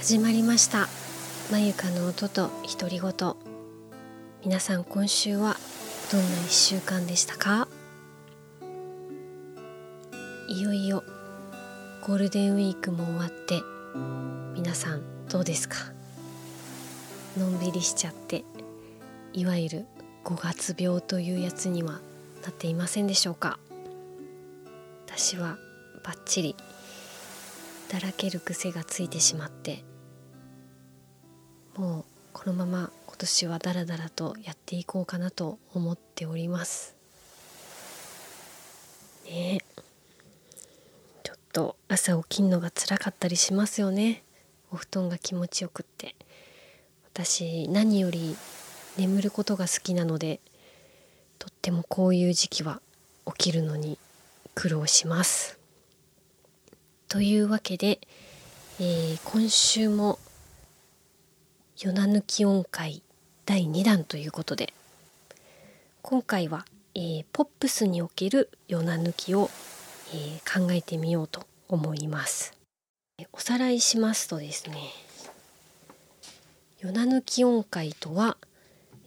始まりました。まゆかの音と独り言。皆さん今週はどんな1週間でしたか？いよいよゴールデンウィークも終わって皆さんどうですか？のんびりしちゃっていわゆる5月病というやつにはなっていませんでしょうか？私はバッチリだらける癖がついてしまってもうこのまま今年はダラダラとやっていこうかなと思っております。ね。ちょっと朝起きんのが辛かったりしますよね。お布団が気持ちよくって。私何より眠ることが好きなのでとってもこういう時期は起きるのに苦労します。というわけで、えー、今週も夜な抜き音階第2弾ということで今回は、えー、ポップスにおける夜な抜きを、えー、考えてみようと思います。おさらいしますとですね夜な抜き音階とは、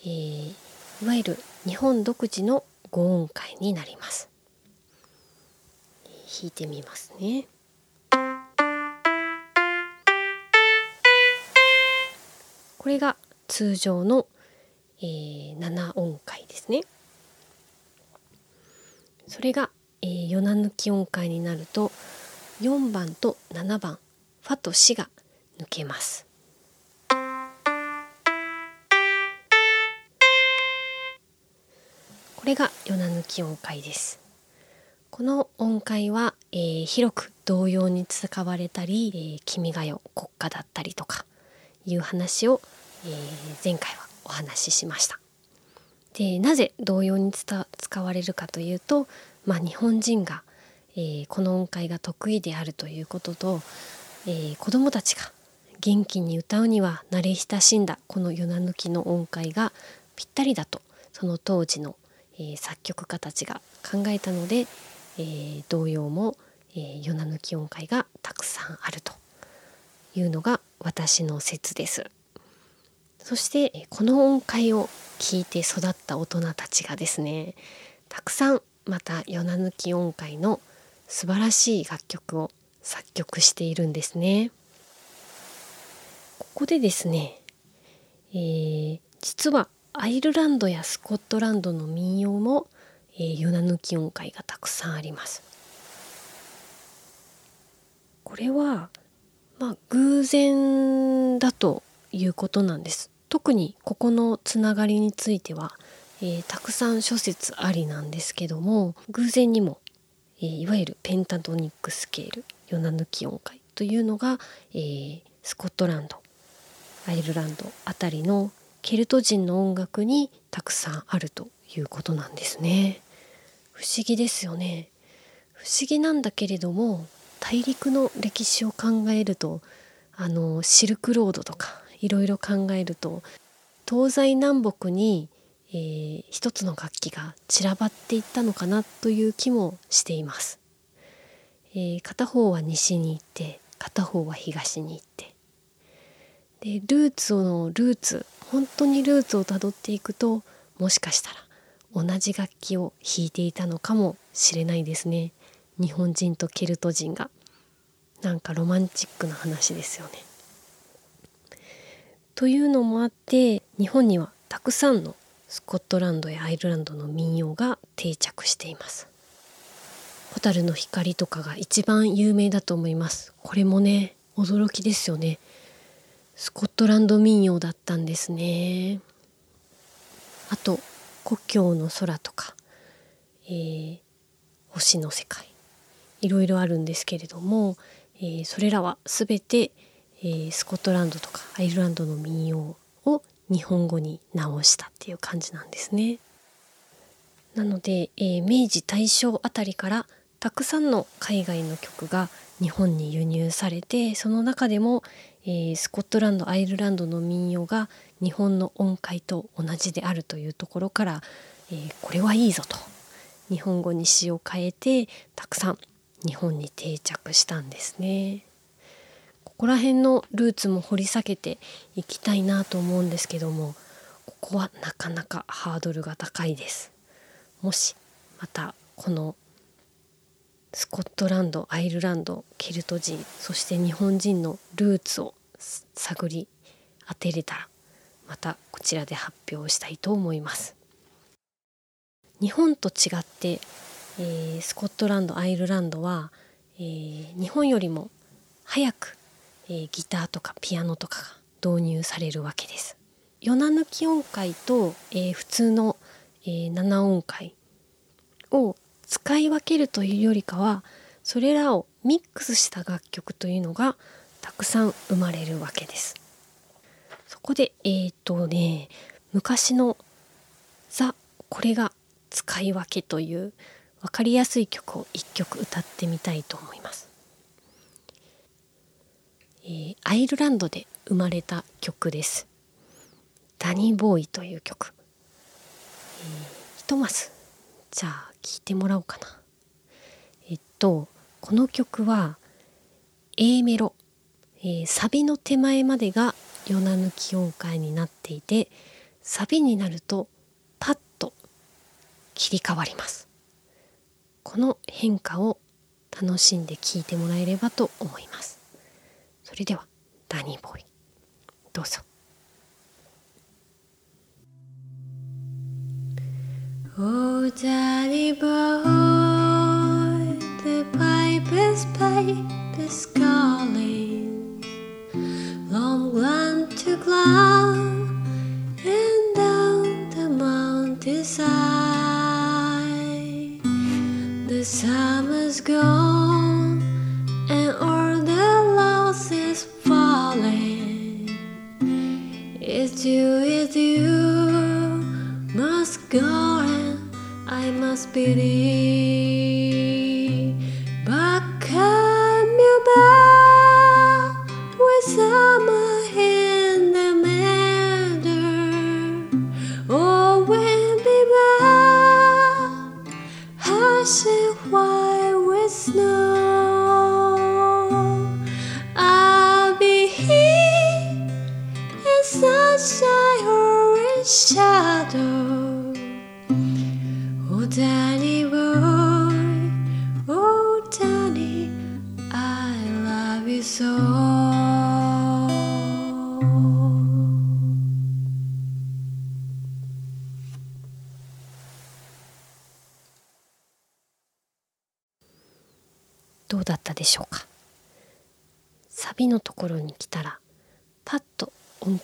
えー、いわゆる日本独自の5音階になります。弾いてみますね。これが通常の、えー、7音階ですね。それが、えー、夜な抜き音階になると4番と7番ファとシが抜けます。これが夜な抜き音階です。この音階は、えー、広く童謡に使われたり「えー、君が代」国歌だったりとかいう話を、えー、前回はお話ししました。でなぜ童謡に使われるかというと、まあ、日本人が、えー、この音階が得意であるということと、えー、子どもたちが元気に歌うには慣れ親しんだこの夜な抜きの音階がぴったりだとその当時の、えー、作曲家たちが考えたので、えー、童謡も、えー、夜な抜き音階がたくさんあるというのが私の説です。そしてこの音階を聞いて育った大人たちがですねたくさんまた夜な抜き音階の素晴らしい楽曲を作曲しているんですね。ここでですね、えー、実はアイルランドやスコットランドの民謡も、えー、夜な抜き音階がたくさんあります。これはまあ偶然だということなんです。特にここのつながりについては、えー、たくさん諸説ありなんですけども偶然にも、えー、いわゆるペンタトニックスケール夜な抜き音階というのが、えー、スコットランドアイルランドあたりのケルト人の音楽にたくさんあるということなんですね。不思議ですよね。不思議なんだけれども大陸の歴史を考えるとあのシルクロードとかいろいろ考えると東西南北に、えー、一つの楽器が散らばっていったのかなという気もしています。えー、片方は西に行って片方は東に行って。でルーツのルーツ本当にルーツをたどっていくともしかしたら同じ楽器を弾いていたのかもしれないですね。日本人とケルト人が。なんかロマンチックな話ですよね。というのもあって日本にはたくさんのスコットランドやアイルランドの民謡が定着しています。蛍の光とかが一番有名だと思います。これもね驚きですよね。スコットランド民謡だったんですね。あと故郷の空とか、えー、星の世界。いろいろあるんですけれども、えー、それらは全てえー、スコットランドとかアイルランドの民謡を日本語に直したっていう感じなんですね。なので、えー、明治大正あたりからたくさんの海外の曲が日本に輸入されてその中でも、えー、スコットランドアイルランドの民謡が日本の音階と同じであるというところから、えー、これはいいぞと日本語に詩を変えてたくさん日本に定着したんですね。ここら辺のルーツも掘り下げていきたいなと思うんですけどもここはなかなかハードルが高いですもしまたこのスコットランドアイルランドケルト人そして日本人のルーツを探り当てれたらまたこちらで発表したいと思います日本と違って、えー、スコットランドアイルランドは、えー、日本よりも早く、えー、ギターとかピアノとかが導入されるわけです。ヨナ抜き音階と、え普通の、え7音階を使い分けるというよりかはそれらをミックスした楽曲というのがたくさん生まれるわけです。そこでえっ、とね昔のザ・これが使い分けという分かりやすい曲を1曲歌ってみたいと思います。えー、アイルランドで生まれた曲です。ダニーボーイという曲。えー、ひとまずじゃあ聴いてもらおうかな。えっとこの曲は A メロ、えー、サビの手前までがヨナ抜き音階になっていてサビになるとパッと切り替わりますこの変化を楽しんで聴いてもらえればと思いますそれではダニーボーイどうぞ Oh, Danny boy, the pipe is played, the calling. was gone.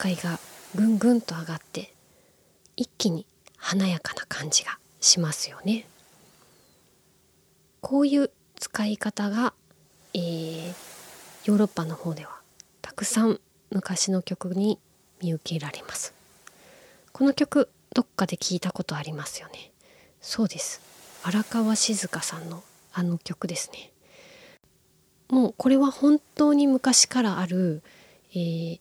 音階がぐんぐんと上がって一気に華やかな感じがしますよね。こういう使い方が、えー、ヨーロッパの方ではたくさん昔の曲に見受けられます。この曲どっかで聞いたことありますよね。そうです。荒川静香さんのあの曲ですね。もうこれは本当に昔からある、えー、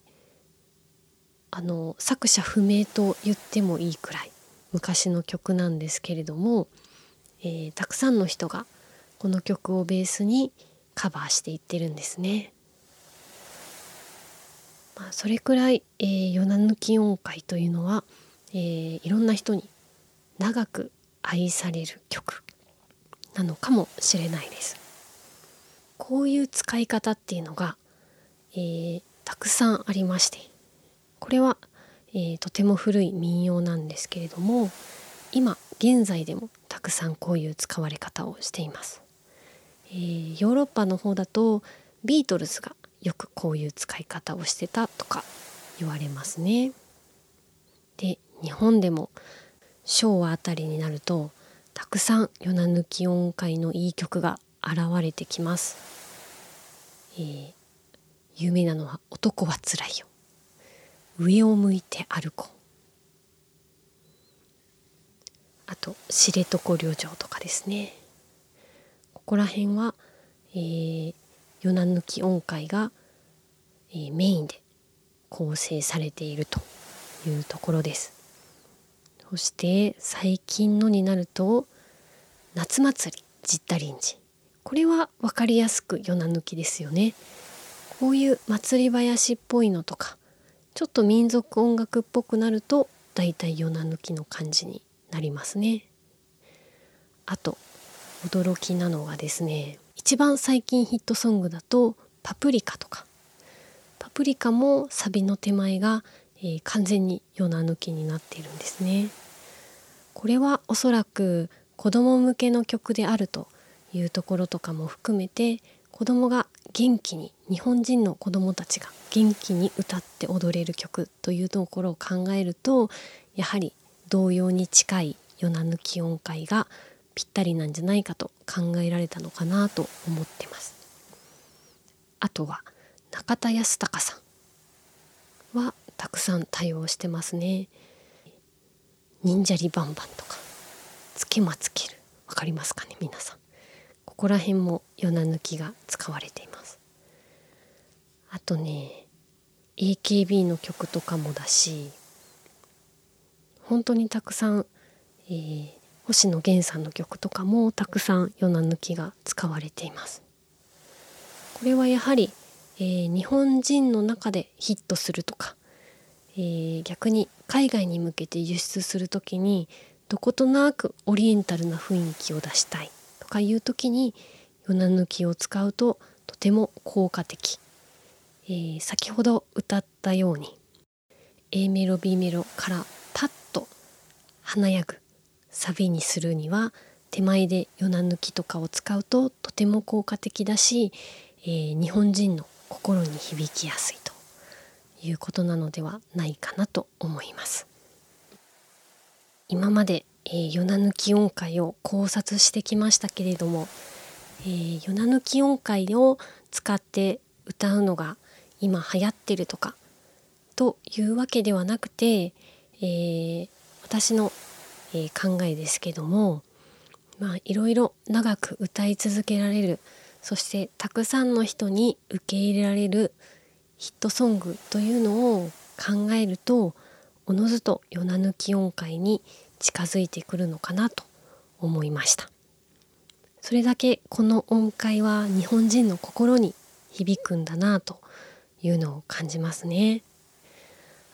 あの作者不明と言ってもいいくらい昔の曲なんですけれども、えー、たくさんの人がこの曲をベースにカバーしていってるんですね。まあ、それくらい、えー、ヨナ抜き音階というのは、えー、いろんな人に長く愛される曲なのかもしれないです。こういう使い方っていうのが、えー、たくさんありましてこれは、えー、とても古い民謡なんですけれども今現在でもたくさんこういう使われ方をしています、えー、ヨーロッパの方だとビートルズがよくこういう使い方をしてたとか言われますね。で日本でも昭和あたりになるとたくさん夜な抜き音階のいい曲が現れてきます、えー、有名なのは「男はつらいよ」上を向いて歩こう。あと知床旅情とかですね。ここら辺は、えー、夜な抜き音階が、えー、メインで構成されているというところです。そして最近のになると夏祭りジッタリンジ。これは分かりやすく夜な抜きですよね。こういう祭り林っぽいのとかちょっと民族音楽っぽくなるとだいたい夜な抜きの感じになりますね。あと驚きなのがですね一番最近ヒットソングだと「パプリカ」とかパプリカもサビの手前が、えー、完全に夜な抜きになっているんですね。これはおそらく子供向けの曲であるというところとかも含めて子供が元気に日本人の子供たちが元気に歌って踊れる曲というところを考えるとやはり童謡に近い夜な抜き音階がぴったりなんじゃないかと考えられたのかなと思ってます。あとは中田康隆さんはたくさん対応してますね。忍者リバンバンとかつけまつけるわかりますかね皆さん。ここら辺も夜な抜きが使われていますあとね AKB の曲とかもだし本当にたくさん、えー、星野源さんの曲とかもたくさん夜な抜きが使われています。これはやはり、えー、日本人の中でヒットするとか、えー、逆に海外に向けて輸出する時にどことなくオリエンタルな雰囲気を出したいとかいう時に夜な抜きを使うととても効果的、えー、先ほど歌ったように A メロ B メロからパッと華やぐサビにするには手前で夜な抜きとかを使うととても効果的だし、えー、日本人の心に響きやすいということなのではないかなと思います。今までえー、夜な抜き音階を考察してきましたけれども、えー、夜な抜き音階を使って歌うのが今流行ってるとかというわけではなくて、えー、私の、えー、考えですけどもまあいろいろ長く歌い続けられるそしてたくさんの人に受け入れられるヒットソングというのを考えるとおのずと夜な抜き音階に近づいてくるのかなと思いました。それだけこの音階は日本人の心に響くんだなというのを感じますね。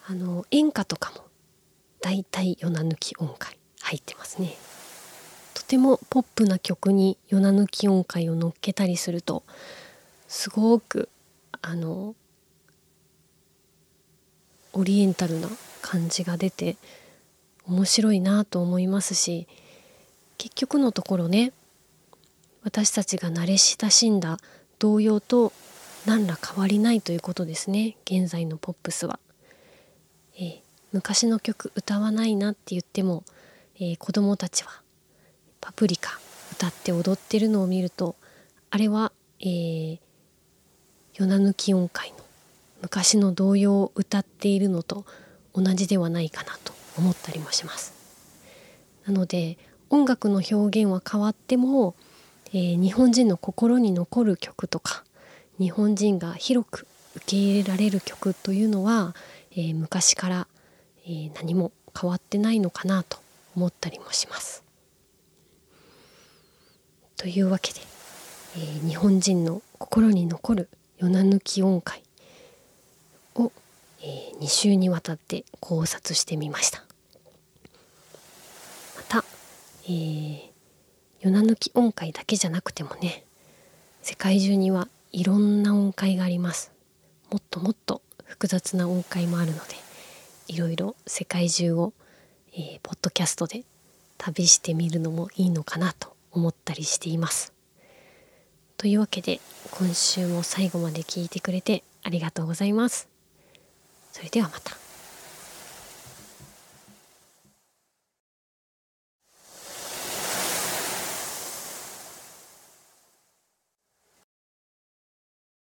あの演歌とかもだいたい夜な抜き音階入ってますね。とてもポップな曲に夜な抜き音階を乗っけたりするとすごくあのオリエンタルな感じが出て面白いなと思いますし結局のところね私たちが慣れ親しんだ童謡と何ら変わりないということですね現在のポップスは。えー、昔の曲歌わないなって言っても、えー、子供たちは「パプリカ」歌って踊ってるのを見るとあれは、えー、夜な抜き音階の昔の童謡を歌っているのと同じではないかなと思ったりもします。なので音楽の表現は変わっても、えー、日本人の心に残る曲とか日本人が広く受け入れられる曲というのは、えー、昔から、えー、何も変わってないのかなと思ったりもします。というわけで、えー、日本人の心に残る夜な抜き音階を、えー、2週にわたって考察してみました。えー、夜な抜き音階だけじゃなくてもね世界中にはいろんな音階がありますもっともっと複雑な音階もあるのでいろいろ世界中を、えー、ポッドキャストで旅してみるのもいいのかなと思ったりしています。というわけで今週も最後まで聞いてくれてありがとうございます。それではまた。